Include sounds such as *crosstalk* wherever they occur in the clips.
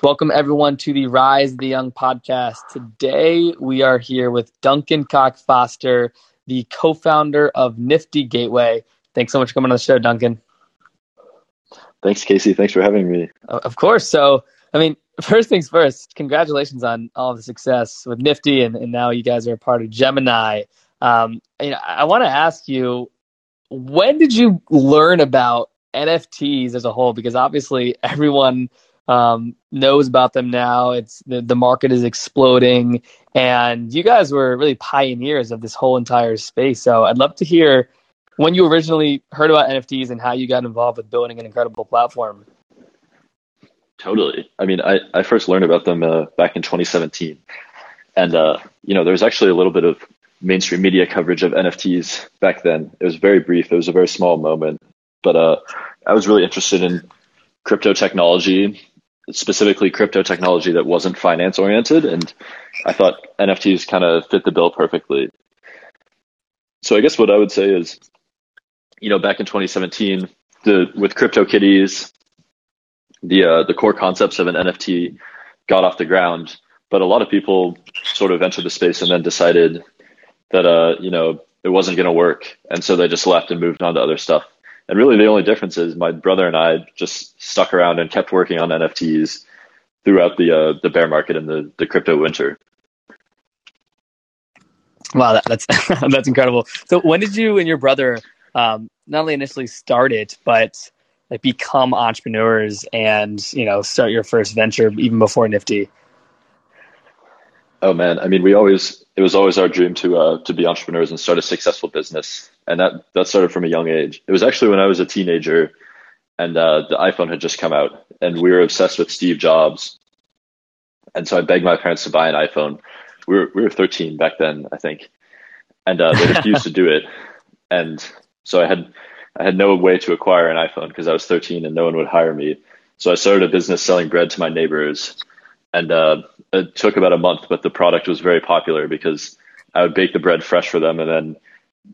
Welcome everyone to the Rise the Young podcast. Today we are here with Duncan Cock Foster, the co-founder of Nifty Gateway. Thanks so much for coming on the show, Duncan. Thanks, Casey. Thanks for having me. Of course. So, I mean, first things first, congratulations on all the success with Nifty, and, and now you guys are a part of Gemini. Um, you know, I want to ask you, when did you learn about NFTs as a whole? Because obviously everyone um, knows about them now. It's the, the market is exploding, and you guys were really pioneers of this whole entire space. So I'd love to hear when you originally heard about NFTs and how you got involved with building an incredible platform. Totally. I mean, I, I first learned about them uh, back in 2017. And, uh, you know, there was actually a little bit of mainstream media coverage of NFTs back then. It was very brief. It was a very small moment. But uh, I was really interested in crypto technology, specifically crypto technology that wasn't finance oriented. And I thought NFTs kind of fit the bill perfectly. So I guess what I would say is you know, back in 2017, the with CryptoKitties, the uh, the core concepts of an NFT got off the ground, but a lot of people sort of entered the space and then decided that uh, you know it wasn't going to work, and so they just left and moved on to other stuff. And really, the only difference is my brother and I just stuck around and kept working on NFTs throughout the uh, the bear market and the the crypto winter. Wow, that, that's *laughs* that's incredible. So, when did you and your brother um, not only initially start it, but like become entrepreneurs and you know start your first venture even before Nifty? Oh man, I mean, we always it was always our dream to uh, to be entrepreneurs and start a successful business, and that that started from a young age. It was actually when I was a teenager, and uh, the iPhone had just come out, and we were obsessed with Steve Jobs, and so I begged my parents to buy an iPhone. We were we were 13 back then, I think, and uh, they *laughs* refused to do it, and so I had I had no way to acquire an iPhone because I was 13 and no one would hire me. So I started a business selling bread to my neighbors, and uh, it took about a month, but the product was very popular because I would bake the bread fresh for them and then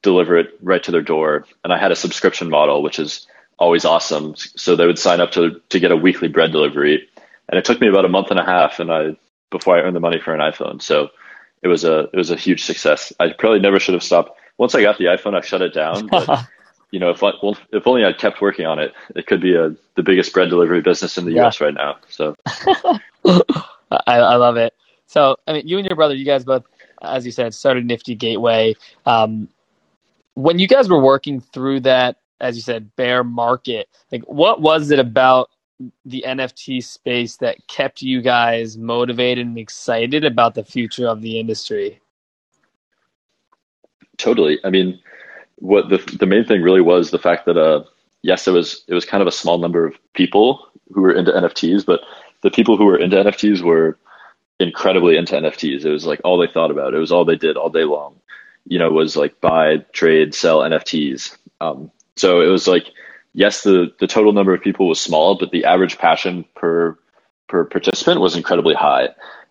deliver it right to their door. And I had a subscription model, which is always awesome. So they would sign up to to get a weekly bread delivery, and it took me about a month and a half, and I before I earned the money for an iPhone. So it was a it was a huge success. I probably never should have stopped once I got the iPhone, I shut it down. But *laughs* you know, if I, well, if only I'd kept working on it, it could be a the biggest bread delivery business in the yeah. U.S. right now. So, *laughs* I, I, love it. So, I mean, you and your brother, you guys both, as you said, started Nifty Gateway. Um, when you guys were working through that, as you said, bear market, like what was it about the NFT space that kept you guys motivated and excited about the future of the industry? Totally. I mean, what the the main thing really was the fact that uh yes, it was it was kind of a small number of people who were into NFTs, but the people who were into NFTs were incredibly into NFTs. It was like all they thought about. It was all they did all day long. You know, was like buy, trade, sell NFTs. Um, so it was like yes, the the total number of people was small, but the average passion per per participant was incredibly high.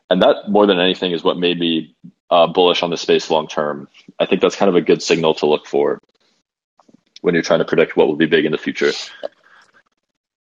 And that more than anything is what made me uh, bullish on the space long term. I think that's kind of a good signal to look for when you're trying to predict what will be big in the future.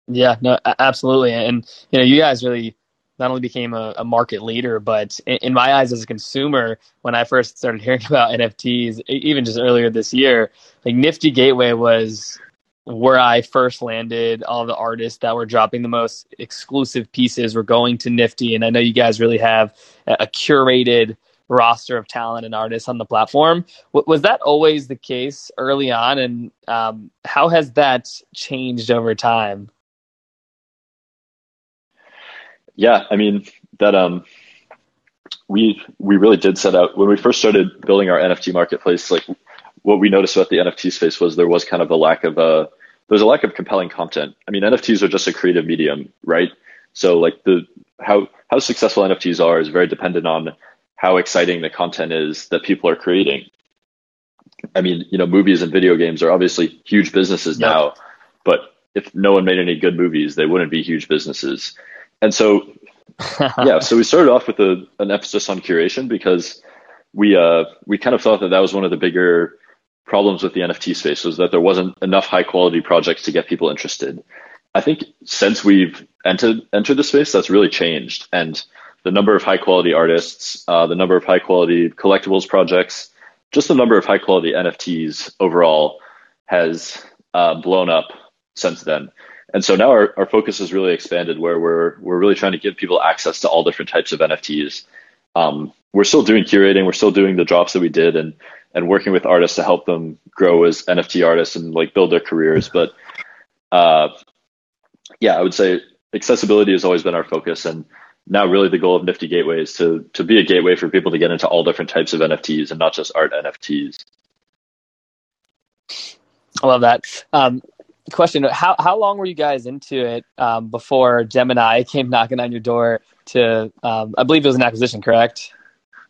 Yeah, no, absolutely. And you know, you guys really not only became a, a market leader, but in, in, my eyes as a consumer, when I first started hearing *laughs* about NFTs, even just earlier this year, like Nifty Gateway was where I first landed. All the artists that were dropping the most exclusive pieces were going to Nifty, and I know you guys really have a curated roster of talent and artists on the platform. W- was that always the case early on, and um, how has that changed over time? Yeah, I mean that um we we really did set out when we first started building our NFT marketplace. Like what we noticed about the NFT space was there was kind of a lack of uh there's a lack of compelling content. I mean NFTs are just a creative medium, right? So like the how how successful NFTs are is very dependent on how exciting the content is that people are creating. I mean, you know, movies and video games are obviously huge businesses yep. now, but if no one made any good movies, they wouldn't be huge businesses. And so, *laughs* yeah, so we started off with a, an emphasis on curation because we uh, we kind of thought that that was one of the bigger problems with the NFT space was that there wasn't enough high quality projects to get people interested. I think since we've entered entered the space, that's really changed, and the number of high quality artists, uh, the number of high quality collectibles projects, just the number of high quality NFTs overall has uh, blown up since then. And so now our, our focus has really expanded where we're we're really trying to give people access to all different types of NFTs. Um, we're still doing curating, we're still doing the drops that we did and and working with artists to help them grow as NFT artists and like build their careers. But uh, yeah, I would say accessibility has always been our focus and now really the goal of Nifty Gateway is to to be a gateway for people to get into all different types of NFTs and not just art NFTs. I love that. Um, question how how long were you guys into it um, before gemini *laughs* came knocking on your door to um, i believe it was an acquisition correct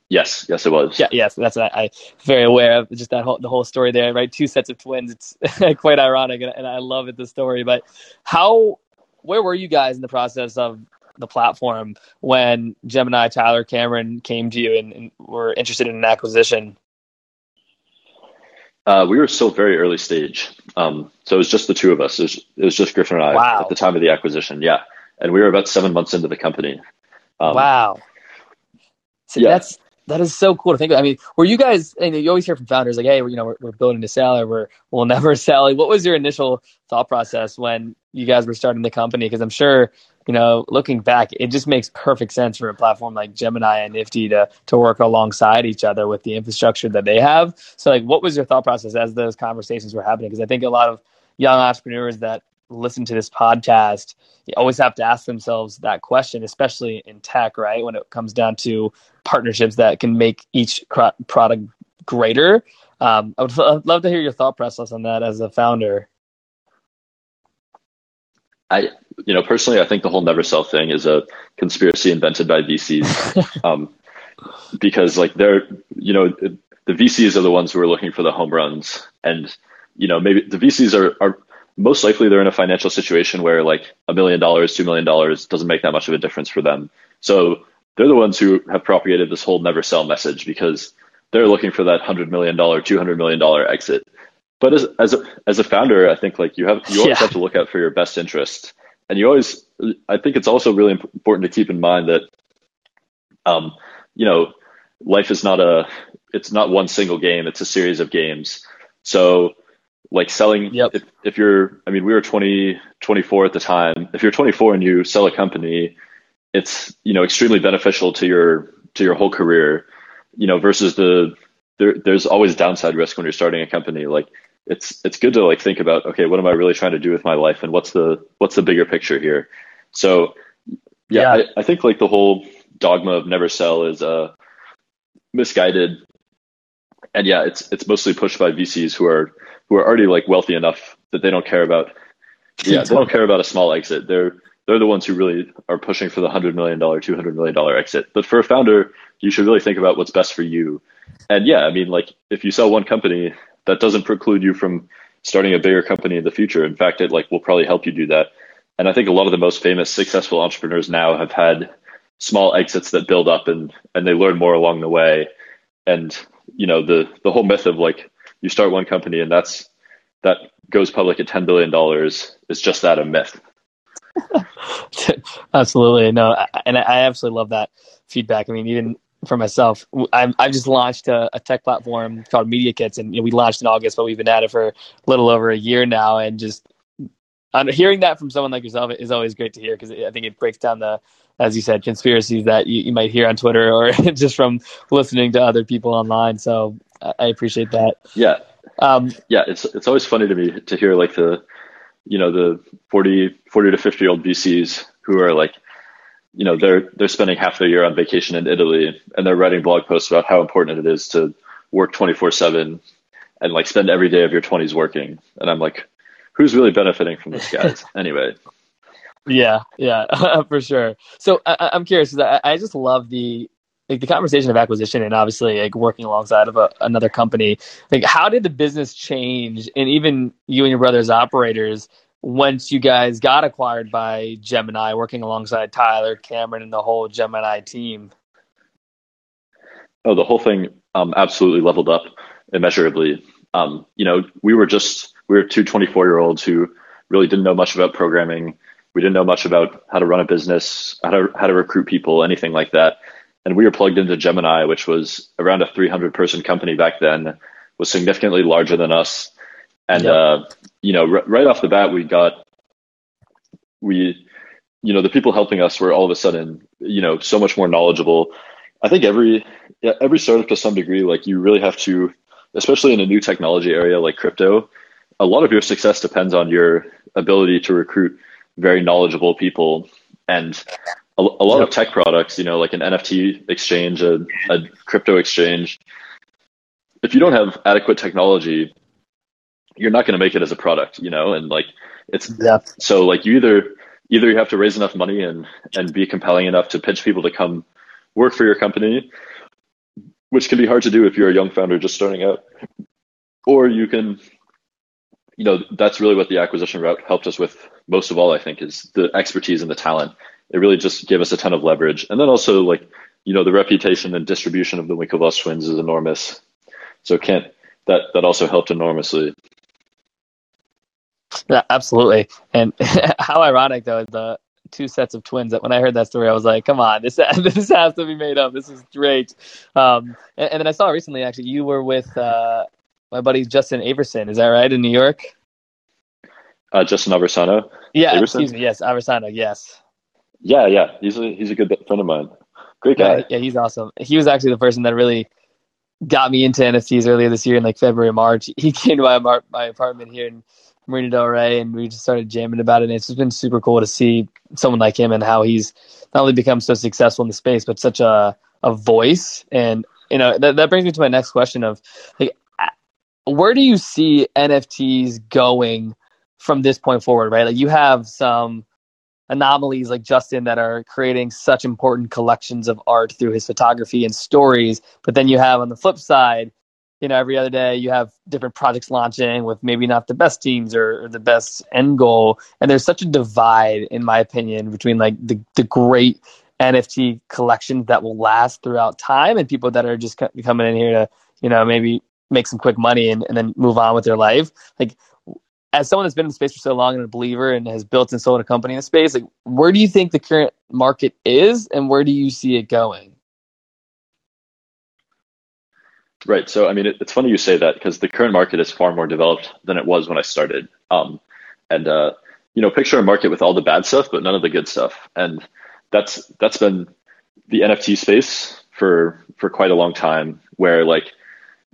yes yes it was yeah yes that's I, I very aware of just that whole the whole story there right two sets of twins it's *laughs* quite ironic and, and i love it the story but how where were you guys in the process of the platform when gemini tyler cameron came to you and, and were interested in an acquisition uh, we were still very early stage. Um, so it was just the two of us. It was, it was just Griffin and I wow. at the time of the acquisition. Yeah. And we were about seven months into the company. Um, wow. So yeah. that's, that is so cool to think about. I mean, were you guys, and you always hear from founders like, hey, you know, we're, we're building to sell or we're, we'll *laughs* never sell. What was your initial thought process when you guys were starting the company? Because I'm sure you know, looking back, it just makes perfect sense for a platform like Gemini and Nifty to to work alongside each other with the infrastructure that they have. So, like, what was your thought process as those conversations were happening? Because I think a lot of young entrepreneurs that listen to this podcast you always have to ask themselves that question, especially in tech, right? When it comes down to partnerships that can make each product greater. Um, I would love to hear your thought process on that as a founder. I, you know, personally, I think the whole never sell thing is a conspiracy invented by VCs, *laughs* um, because like they're, you know, the VCs are the ones who are looking for the home runs, and you know, maybe the VCs are are most likely they're in a financial situation where like a million dollars, two million dollars doesn't make that much of a difference for them. So they're the ones who have propagated this whole never sell message because they're looking for that hundred million dollar, two hundred million dollar exit but as as a, as a founder, I think like you have you always yeah. have to look out for your best interest, and you always. I think it's also really important to keep in mind that, um, you know, life is not a it's not one single game; it's a series of games. So, like selling, yep. if, if you're, I mean, we were 20, 24 at the time. If you're 24 and you sell a company, it's you know extremely beneficial to your to your whole career. You know, versus the there, there's always downside risk when you're starting a company. Like it's it's good to like think about okay what am i really trying to do with my life and what's the what's the bigger picture here so yeah, yeah. I, I, think like the whole dogma of never sell is uh misguided and yeah it's it's mostly pushed by vcs who are who are already like wealthy enough that they don't care about yeah they don't care about a small exit they're they're the ones who really are pushing for the hundred million dollar, two hundred million dollar exit. But for a founder, you should really think about what's best for you. And yeah, I mean, like if you sell one company, that doesn't preclude you from starting a bigger company in the future. In fact, it like will probably help you do that. And I think a lot of the most famous successful entrepreneurs now have had small exits that build up and and they learn more along the way. And you know, the the whole myth of like you start one company and that's that goes public at ten billion dollars is just that a myth. *laughs* absolutely no, and I absolutely love that feedback. I mean, even for myself. I'm, I've just launched a, a tech platform called Media Kits, and you know, we launched in August, but we've been at it for a little over a year now. And just hearing that from someone like yourself is always great to hear because I think it breaks down the, as you said, conspiracies that you, you might hear on Twitter or *laughs* just from listening to other people online. So I appreciate that. Yeah. Um, yeah. It's, it's always funny to me to hear like the, you know, the 40, 40 to 50 year old VCs who are like, you know they're they're spending half their year on vacation in Italy and they're writing blog posts about how important it is to work 24/7 and like spend every day of your 20s working. And I'm like who's really benefiting from this guys? *laughs* Anyway. Yeah yeah *laughs* for sure. So I, am curious because I, I just love the like the conversation of acquisition and obviously like working alongside of a, another company. Like how did the business change and even you and your brothers operators once you guys got acquired by Gemini, working alongside Tyler, Cameron, and the whole Gemini team? Oh, the whole thing um, absolutely leveled up immeasurably. Um, you know, we were just we were two 24 year olds who really didn't know much about programming. We didn't know much about how to run a business, how to how to recruit people, anything like that. And we were plugged into Gemini, which was around a 300 person company back then, was significantly larger than us, and yep. uh, you know, r- right off the bat, we got we, you know, the people helping us were all of a sudden, you know, so much more knowledgeable. I think every every startup to some degree, like you really have to, especially in a new technology area like crypto, a lot of your success depends on your ability to recruit very knowledgeable people and a, a lot yep. of tech products, you know, like an NFT exchange, a, a crypto exchange. If you don't have adequate technology, you're not going to make it as a product, you know, and like it's yeah. so like you either either you have to raise enough money and and be compelling enough to pitch people to come work for your company, which can be hard to do if you're a young founder just starting out, or you can, you know, that's really what the acquisition route helped us with most of all. I think is the expertise and the talent. It really just gave us a ton of leverage, and then also like you know the reputation and distribution of the Winklevoss twins is enormous, so can't that that also helped enormously. Yeah, absolutely. And *laughs* how ironic though the two sets of twins that when I heard that story, I was like, come on, this *laughs* this has to be made up. This is great. Um, and, and, then I saw recently actually you were with uh, my buddy Justin Averson. Is that right in New York? Uh, Justin Aversano. Yeah, Averson? excuse me. Yes, Aversano. Yes. Yeah, yeah. He's a he's a good friend of mine. Great guy. Yeah, yeah, he's awesome. He was actually the person that really got me into NFTs earlier this year in like February, March. He *laughs* came to my my apartment here in Marina Del Rey, and we just started jamming about it. And it's just been super cool to see someone like him and how he's not only become so successful in the space, but such a a voice. And you know that that brings me to my next question of like, where do you see NFTs going from this point forward? Right, like you have some anomalies like Justin that are creating such important collections of art through his photography and stories, but then you have on the flip side you know, every other day you have different projects launching with maybe not the best teams or, or, the best end goal. And there's such a divide, in my opinion, between like the, the great NFT collections that will last throughout time and people that are just coming in here to, you know, maybe make some quick money and, and then move on with their life. Like, as someone that's been in the space for so long and a believer and has built and sold a company in the space, like, where do you think the current market is and where do you see it going? Right. So, I mean, it, it's funny you say that because the current market is far more developed than it was when I started. Um, and uh, you know, picture a market with all the bad stuff, but none of the good stuff. And that's that's been the NFT space for for quite a long time. Where like,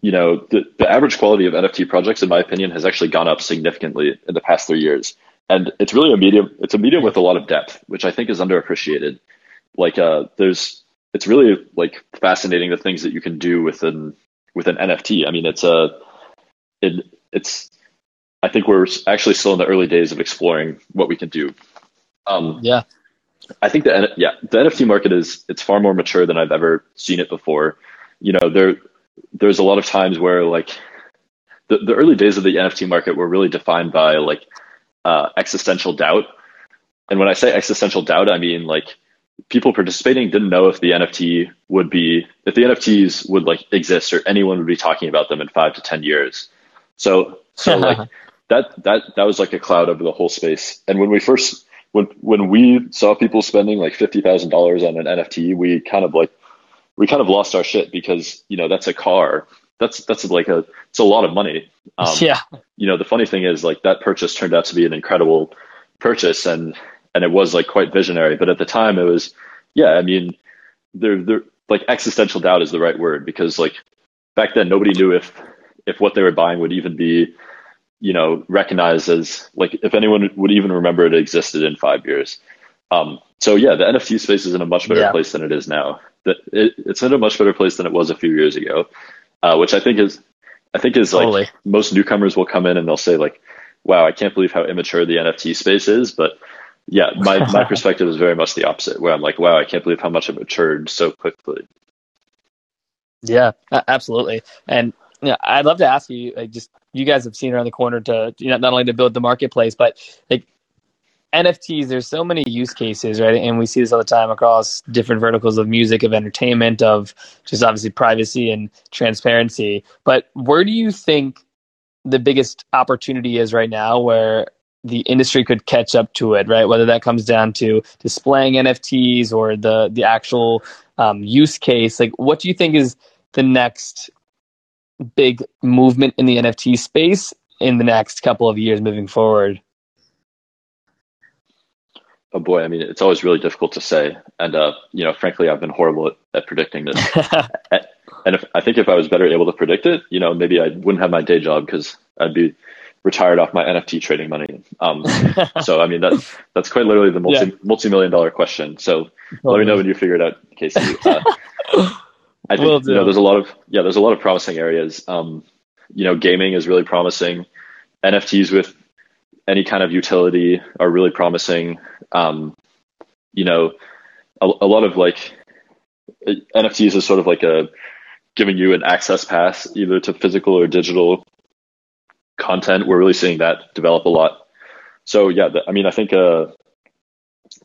you know, the the average quality of NFT projects, in my opinion, has actually gone up significantly in the past three years. And it's really a medium. It's a medium with a lot of depth, which I think is underappreciated. Like, uh, there's it's really like fascinating the things that you can do within with an NFT. I mean, it's a it, it's I think we're actually still in the early days of exploring what we can do. Um, yeah, I think the yeah the NFT market is it's far more mature than I've ever seen it before. You know, there there's a lot of times where like the, the early days of the NFT market were really defined by like uh, existential doubt. And when I say existential doubt, I mean like people participating didn't know if the NFT would be if the NFTs would like exist or anyone would be talking about them in five to ten years. So so *laughs* like that that that was like a cloud over the whole space. And when we first when when we saw people spending like fifty thousand dollars on an NFT, we kind of like we kind of lost our shit because you know that's a car. That's that's like a it's a lot of money. Um, *laughs* yeah. You know the funny thing is like that purchase turned out to be an incredible purchase and and it was like quite visionary. But at the time it was yeah. I mean there there like existential doubt is the right word because like back then nobody knew if if what they were buying would even be you know recognized as like if anyone would even remember it existed in five years. Um, so yeah, the NFT space is in a much better yeah. place than it is now that it, it's in a much better place than it was a few years ago, uh, which I think is I think is totally. like most newcomers will come in and they'll say like, "Wow, I can't believe how immature the NFT space is." But yeah, my my *laughs* perspective is very much the opposite, where I'm like, "Wow, I can't believe how much it matured so quickly." Yeah, absolutely, and yeah, I'd love to ask you, like, just you guys have seen around the corner to you know, not only to build the marketplace, but like NFTs, there's so many use cases, right? And we see this all the time across different verticals of music, of entertainment, of just obviously privacy and transparency. But where do you think the biggest opportunity is right now where the industry could catch up to it, right? Whether that comes down to displaying NFTs or the the actual um, use case, like what do you think is the next big movement in the NFT space in the next couple of years moving forward? Oh boy, I mean, it's always really difficult to say, and uh, you know, frankly, I've been horrible at, at predicting this. *laughs* and if I think if I was better able to predict it, you know, maybe I wouldn't have my day job because I'd be retired off my NFT trading money. Um, *laughs* so I mean, that's that's quite literally the multi yeah. multi million dollar question. So let me know when you figure it out, Casey. *laughs* Uh, I think you know, there's a lot of yeah, there's a lot of promising areas. Um, you know, gaming is really promising. NFTs with any kind of utility are really promising. Um, you know, a, a, lot of like NFTs is sort of like a giving you an access pass either to physical or digital content. We're really seeing that develop a lot. So yeah, the, I mean, I think uh,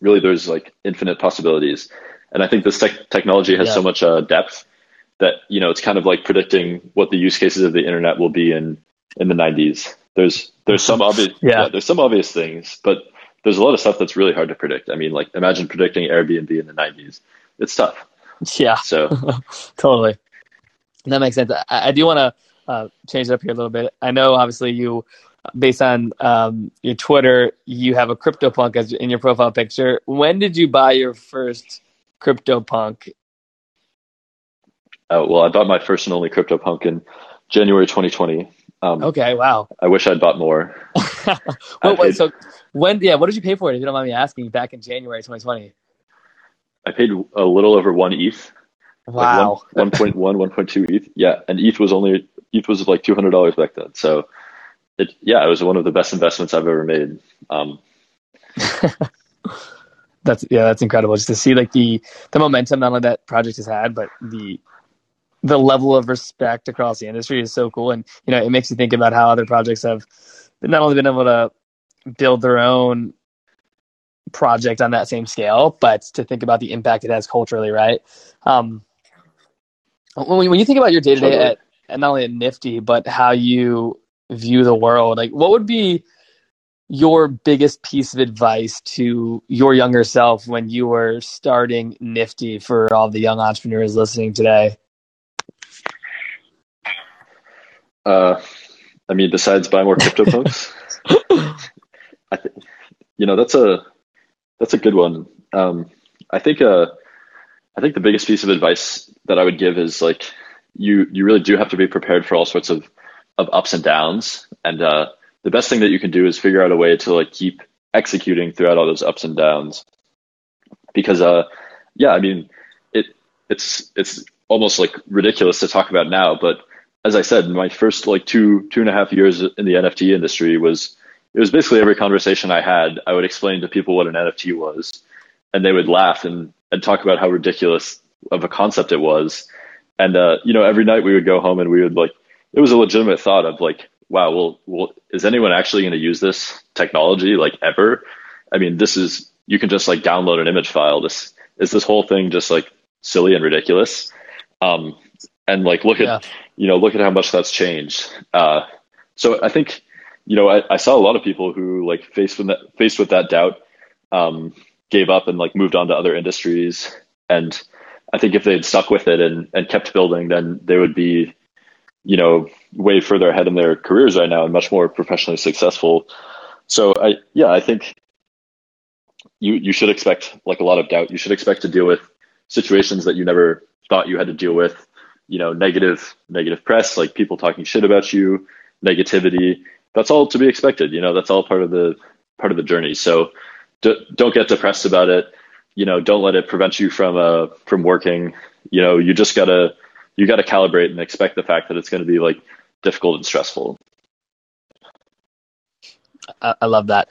really there's like infinite possibilities, and I think this te- technology has yeah. so much uh, depth that you know it's kind of like predicting what the use cases of the internet will be in in the 90s. There's there's some *laughs* obvious yeah. yeah there's some obvious things, but there's a lot of stuff that's really hard to predict. I mean, like imagine predicting Airbnb in the 90s. It's tough. Yeah. So *laughs* totally. That makes sense. I, I do want to uh, change it up here a little bit. I know, obviously, you, based on um, your Twitter, you have a CryptoPunk as in your profile picture. When did you buy your first CryptoPunk? Oh, well, I bought my first and only CryptoPunk in January 2020. Um, okay, wow. I wish I'd bought more. *laughs* wait, wait, so when? Yeah, what did you pay for it? If you don't mind me asking, back in January 2020. I paid a little over one ETH. Wow. Like 1.1, 1.2 ETH. Yeah, and ETH was only ETH was like two hundred dollars back then. So, it yeah, it was one of the best investments I've ever made. Um, *laughs* that's yeah, that's incredible. Just to see like the the momentum not only that project has had, but the the level of respect across the industry is so cool. And, you know, it makes you think about how other projects have not only been able to build their own project on that same scale, but to think about the impact it has culturally, right? Um, when, when you think about your day to day at, at not only at Nifty, but how you view the world, like what would be your biggest piece of advice to your younger self when you were starting Nifty for all the young entrepreneurs listening today? Uh, I mean, besides buy more crypto punks, *laughs* I think you know that's a that's a good one. Um, I think uh, I think the biggest piece of advice that I would give is like you you really do have to be prepared for all sorts of of ups and downs, and uh, the best thing that you can do is figure out a way to like keep executing throughout all those ups and downs, because uh, yeah, I mean it it's it's almost like ridiculous to talk about now, but as I said, my first like two two and a half years in the NFT industry was it was basically every conversation I had, I would explain to people what an NFT was, and they would laugh and and talk about how ridiculous of a concept it was. And uh, you know, every night we would go home and we would like it was a legitimate thought of like, wow, well, well is anyone actually going to use this technology like ever? I mean, this is you can just like download an image file. This is this whole thing just like silly and ridiculous. Um, and like look at yeah. you know look at how much that's changed. Uh, so I think you know I, I, saw a lot of people who like faced with that faced with that doubt um, gave up and like moved on to other industries and I think if they had stuck with it and, and kept building, then they would be, you know, way further ahead in their careers right now and much more professionally successful. So I, yeah, I think you, you should expect like a lot of doubt. You should expect to deal with situations that you never thought you had to deal with, you know, negative, negative press, like people talking shit about you, negativity. That's all to be expected. You know, that's all part of the, part of the journey. So d- don't get depressed about it you know, don't let it prevent you from uh from working. You know, you just gotta you gotta calibrate and expect the fact that it's going to be like difficult and stressful. I love that.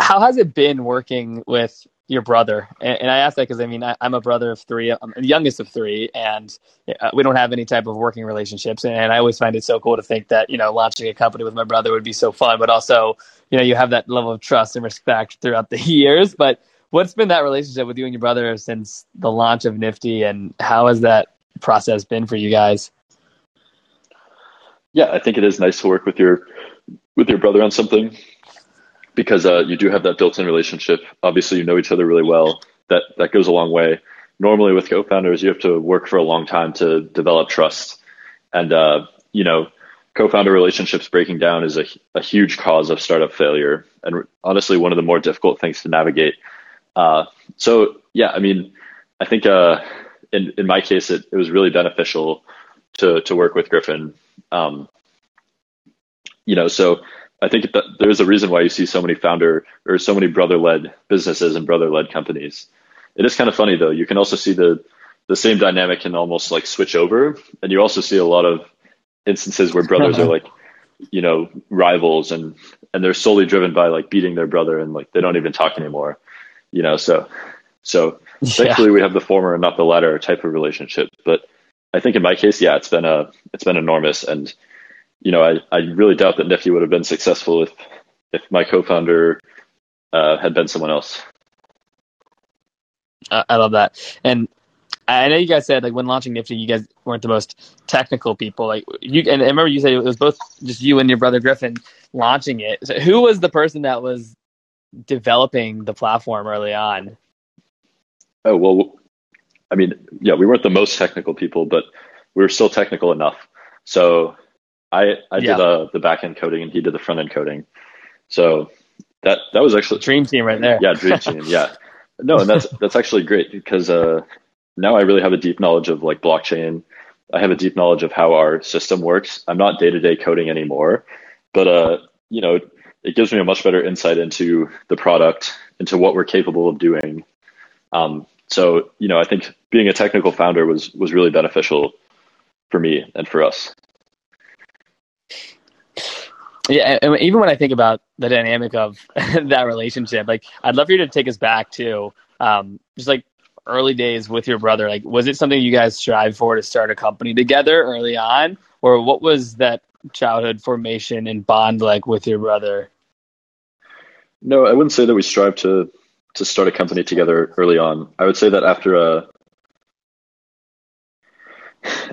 How has it been working with your brother? And, and I ask that because I mean I, am a brother of three. I'm the youngest of three, and uh, we don't have any type of working relationships. And, and I always find it so cool to think that you know launching a company with my brother would be so fun, but also you know you have that level of trust and respect throughout the *laughs* years. But what's been that relationship with you and your brother since the launch of Nifty, and how has that process been for you guys? Yeah, I think it is nice to work with your with your brother on something because uh, you do have that built-in relationship. Obviously, you know each other really well. That that goes a long way. Normally, with co-founders, you have to work for a long time to develop trust, and uh, you know, co-founder relationships breaking down is a, a huge cause of startup failure, and honestly, one of the more difficult things to navigate uh, so yeah, I mean, I think uh, in in my case, it, it was really beneficial to to work with Griffin. Um, you know, so I think that there's a reason why you see so many founder or so many brother led businesses and brother led companies. It is kind of funny though. You can also see the the same dynamic can almost like switch over, and you also see a lot of instances where brothers are uh-huh. like, you know, rivals and and they're solely driven by like beating their brother and like they don't even talk anymore you know, so so yeah. thankfully we have the former and not the latter type of relationship. But I think in my case, yeah, it's been a it's been enormous, and you know, I I really doubt that Nifty would have been successful if if my co-founder uh, had been someone else. I love that, and I know you guys said like when launching Nifty, you guys weren't the most technical people. Like you, and I remember you said it was both just you and your brother Griffin launching it. So who was the person that was developing the platform early on? Oh well, I mean, yeah, we weren't the most technical people, but we were still technical enough. So I I yeah. did uh, the back end coding and he did the front end coding. So that that was actually dream team right there. Yeah, dream team. Yeah, *laughs* no, and that's that's actually great because uh, now I really have a deep knowledge of like blockchain. I have a deep knowledge of how our system works. I'm not day to day coding anymore, but uh, you know, it gives me a much better insight into the product, into what we're capable of doing. Um, so, you know, I think being a technical founder was was really beneficial for me and for us. Yeah, and even when I think about the dynamic of *laughs* that relationship, like I'd love for you to take us back to um, just like early days with your brother. Like, was it something you guys strive for to start a company together early on, or what was that childhood formation and bond like with your brother? No, I wouldn't say that we strive to to start a company together early on. I would say that after uh,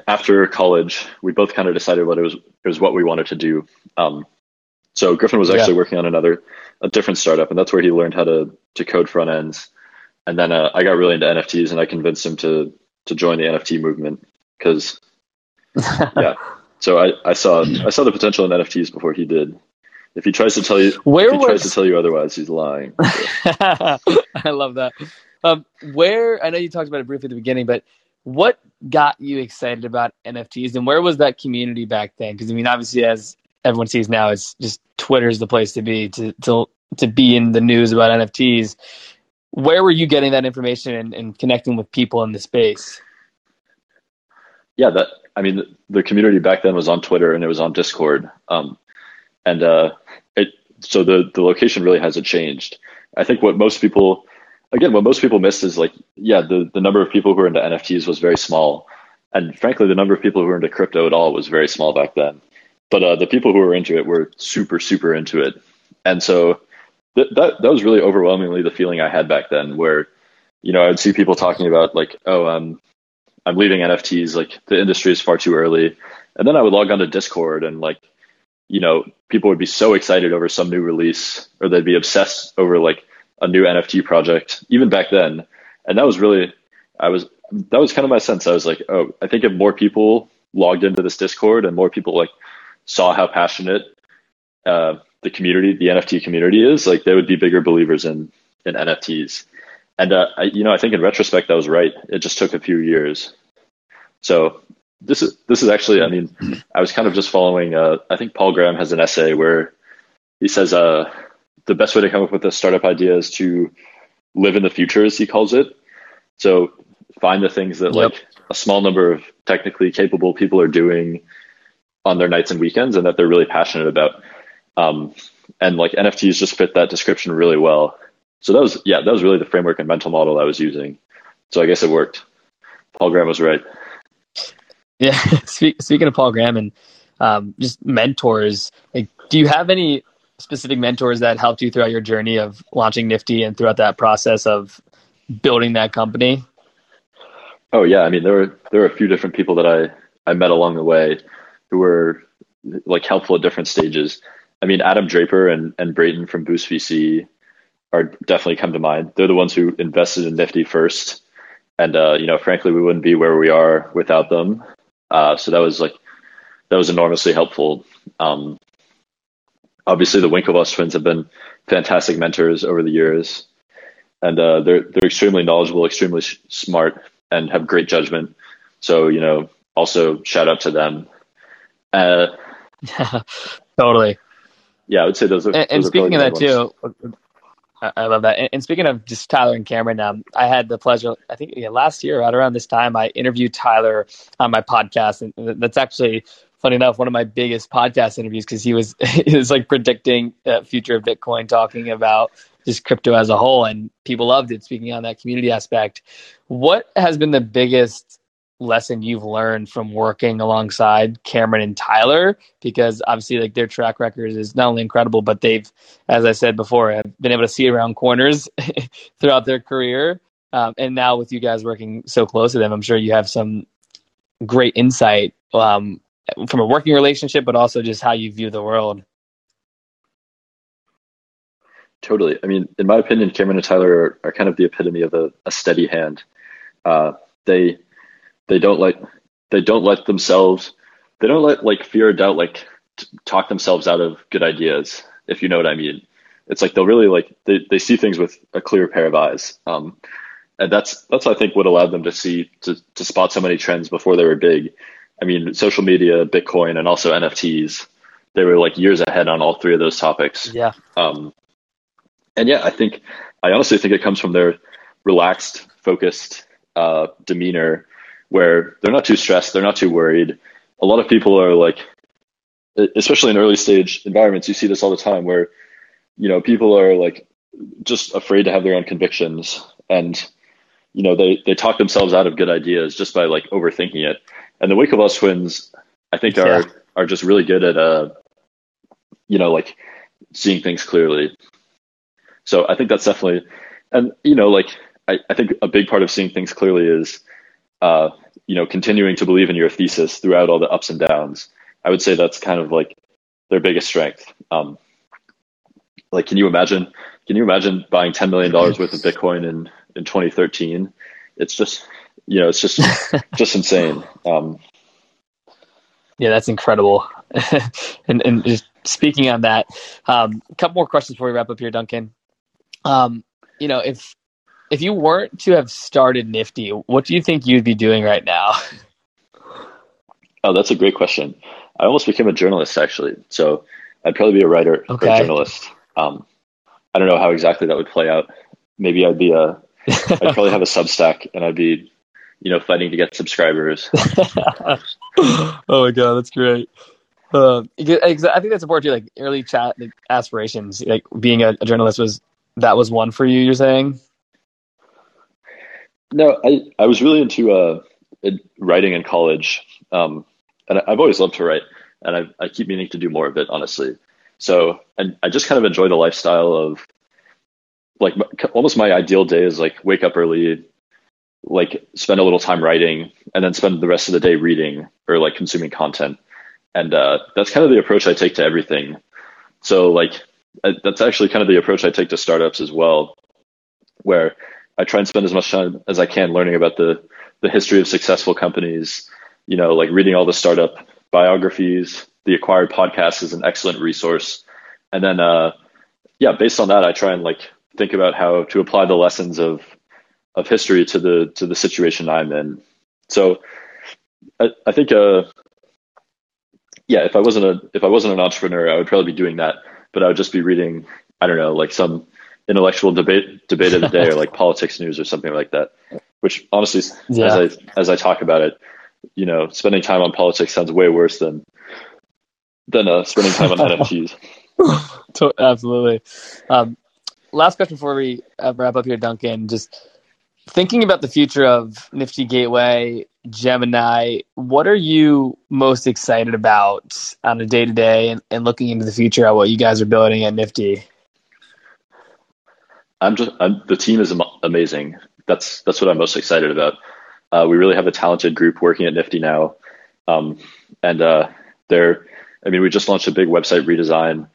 after college, we both kind of decided what it was it was what we wanted to do. Um, so Griffin was actually yeah. working on another a different startup, and that's where he learned how to to code front ends. And then uh, I got really into NFTs, and I convinced him to to join the NFT movement because *laughs* yeah. So I, I saw I saw the potential in NFTs before he did, if he tries to tell you, where if he was... tries to tell you otherwise, he's lying. *laughs* I love that. Um, where I know you talked about it briefly at the beginning, but what got you excited about NFTs, and where was that community back then? Because I mean, obviously, as everyone sees now, it's just Twitter's the place to be to to to be in the news about NFTs. Where were you getting that information and, and connecting with people in the space? Yeah, that I mean, the, the community back then was on Twitter and it was on Discord. Um, and uh, it so the the location really hasn't changed. I think what most people again what most people miss is like yeah the the number of people who are into NFTs was very small, and frankly the number of people who were into crypto at all was very small back then. But uh, the people who were into it were super super into it, and so th- that that was really overwhelmingly the feeling I had back then. Where you know I would see people talking about like oh um I'm leaving NFTs like the industry is far too early, and then I would log on to Discord and like you know, people would be so excited over some new release or they'd be obsessed over like a new NFT project, even back then. And that was really, I was, that was kind of my sense. I was like, oh, I think if more people logged into this Discord and more people like saw how passionate uh, the community, the NFT community is, like they would be bigger believers in in NFTs. And uh, I, you know, I think in retrospect, that was right. It just took a few years. So this is this is actually, I mean, I was kind of just following. Uh, I think Paul Graham has an essay where he says uh, the best way to come up with a startup idea is to live in the future, as he calls it. So find the things that yep. like a small number of technically capable people are doing on their nights and weekends, and that they're really passionate about. Um, and like NFTs just fit that description really well. So that was yeah, that was really the framework and mental model I was using. So I guess it worked. Paul Graham was right. Yeah. *laughs* Speaking of Paul Graham and um, just mentors, like, do you have any specific mentors that helped you throughout your journey of launching Nifty and throughout that process of building that company? Oh yeah, I mean there were there were a few different people that I I met along the way who were like helpful at different stages. I mean Adam Draper and and Brayton from Boost VC are definitely come to mind. They're the ones who invested in Nifty first, and uh, you know frankly we wouldn't be where we are without them. Uh, so that was like that was enormously helpful. Um, obviously, the Winklevoss twins have been fantastic mentors over the years, and uh, they're they're extremely knowledgeable, extremely sh- smart, and have great judgment. So you know, also shout out to them. Uh, *laughs* totally. Yeah, I would say those. Are, and, and speaking of that ones. too, I love that. And, and, speaking of just Tyler and Cameron, um, I had the pleasure, I think yeah, last year, right around this time, I interviewed Tyler on my podcast. And that's actually, funny enough, one of my biggest podcast interviews because he was, *laughs* he was like predicting the future of Bitcoin, talking about just crypto as a whole. And people loved it, speaking on that community aspect. What has been the biggest lesson you've learned from working alongside Cameron and Tyler? Because obviously, like their track record is not only incredible, but they've, as I said before, have been able to see around corners *laughs* throughout their career. Um, and now with you guys working so close to them, I'm sure you have some great insight um, from a working relationship, but also just how you view the world. Totally. I mean, in my opinion, Cameron and Tyler are, are kind of the epitome of a, a steady hand. Uh, they they don't like they don't let themselves they don't let like fear or doubt like t- talk themselves out of good ideas if you know what i mean. It's like they'll really like they, they see things with a clear pair of eyes. Um, and that's that's i think what allowed them to see to, to spot so many trends before they were big. I mean social media bitcoin and also nfts they were like years ahead on all three of those topics. Yeah. Um, and yeah i think i honestly think it comes from their relaxed focused uh, demeanor where they're not too stressed, they're not too worried. A lot of people are like, especially in early stage environments, you see this all the time where, you know, people are like just afraid to have their own convictions and, you know, they, they talk themselves out of good ideas just by like overthinking it. And the Winklevoss twins, I think are, yeah. are just really good at, uh, you know, like seeing things clearly. So I think that's definitely, and you know, like I, I think a big part of seeing things clearly is uh, you know, continuing to believe in your thesis throughout all the ups and downs. I would say that's kind of like their biggest strength. Um, like, can you imagine? Can you imagine buying ten million dollars worth of Bitcoin in in 2013? It's just, you know, it's just *laughs* just insane. Um, yeah, that's incredible. *laughs* and and just speaking on that, um, a couple more questions before we wrap up here, Duncan. Um, you know, if if you weren't to have started Nifty, what do you think you'd be doing right now? *laughs* Oh, that's a great question. I almost became a journalist actually, so I'd probably be a writer okay. or a journalist. Um, I don't know how exactly that would play out. Maybe I'd be a, I'd probably have a Substack, and I'd be, you know, fighting to get subscribers. *laughs* oh my god, that's great. Uh, I think that's important too. Like early chat like, aspirations, like being a, a journalist was that was one for you. You're saying? No, I, I was really into uh, writing in college. Um, and I've always loved to write, and I, I keep meaning to do more of it, honestly. So, and I just kind of enjoy the lifestyle of like almost my ideal day is like wake up early, like spend a little time writing, and then spend the rest of the day reading or like consuming content. And uh, that's kind of the approach I take to everything. So, like, that's actually kind of the approach I take to startups as well, where I try and spend as much time as I can learning about the the history of successful companies. You know, like reading all the startup biographies. The acquired podcast is an excellent resource, and then uh, yeah, based on that, I try and like think about how to apply the lessons of of history to the to the situation I'm in. So I, I think uh yeah, if I wasn't a if I wasn't an entrepreneur, I would probably be doing that, but I would just be reading I don't know, like some intellectual debate debate of the day or *laughs* like politics news or something like that. Which honestly yeah. as I as I talk about it, you know, spending time on politics sounds way worse than than uh, spending time on *laughs* NFTs. Absolutely. Um, last question before we uh, wrap up here, Duncan. Just thinking about the future of Nifty Gateway, Gemini, what are you most excited about on a day to day and looking into the future at what you guys are building at Nifty? I'm just I'm, the team is amazing. That's that's what I'm most excited about. Uh, we really have a talented group working at Nifty now, um, and uh, they're. I mean, we just launched a big website redesign.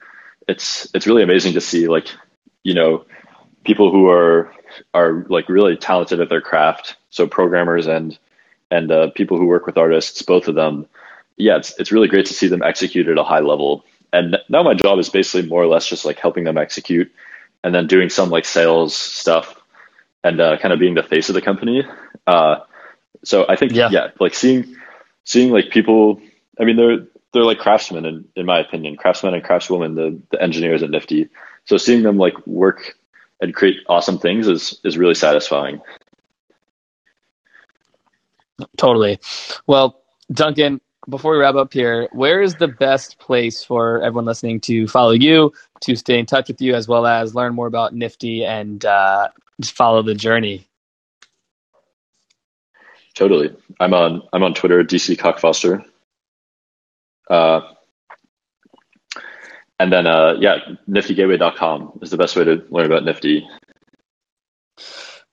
It's it's really amazing to see like you know people who are are like really talented at their craft. So programmers and and uh, people who work with artists, both of them. Yeah, it's it's really great to see them execute at a high level. And now my job is basically more or less just like helping them execute, and then doing some like sales stuff, and uh, kind of being the face of the company. Uh, so I think yeah. yeah, like seeing seeing like people. I mean, they're they're like craftsmen in, in my opinion, craftsmen and craftswomen, the the engineers at Nifty. So seeing them like work and create awesome things is is really satisfying. Totally. Well, Duncan, before we wrap up here, where is the best place for everyone listening to follow you, to stay in touch with you, as well as learn more about Nifty and uh, follow the journey? Totally. I'm on I'm on Twitter, DC Cockfoster. Uh, and then, uh, yeah, niftygateway.com is the best way to learn about Nifty.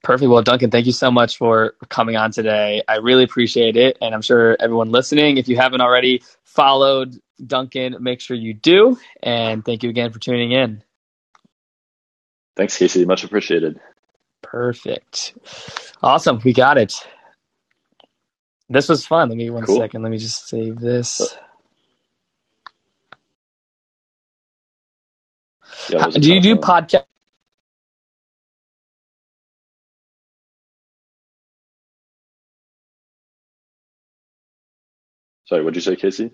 Perfect. Well, Duncan, thank you so much for coming on today. I really appreciate it. And I'm sure everyone listening, if you haven't already followed Duncan, make sure you do. And thank you again for tuning in. Thanks, Casey. Much appreciated. Perfect. Awesome. We got it. This was fun. Let me one cool. second. Let me just save this. Uh, yeah, do you do podcast? Sorry, what did you say, Casey?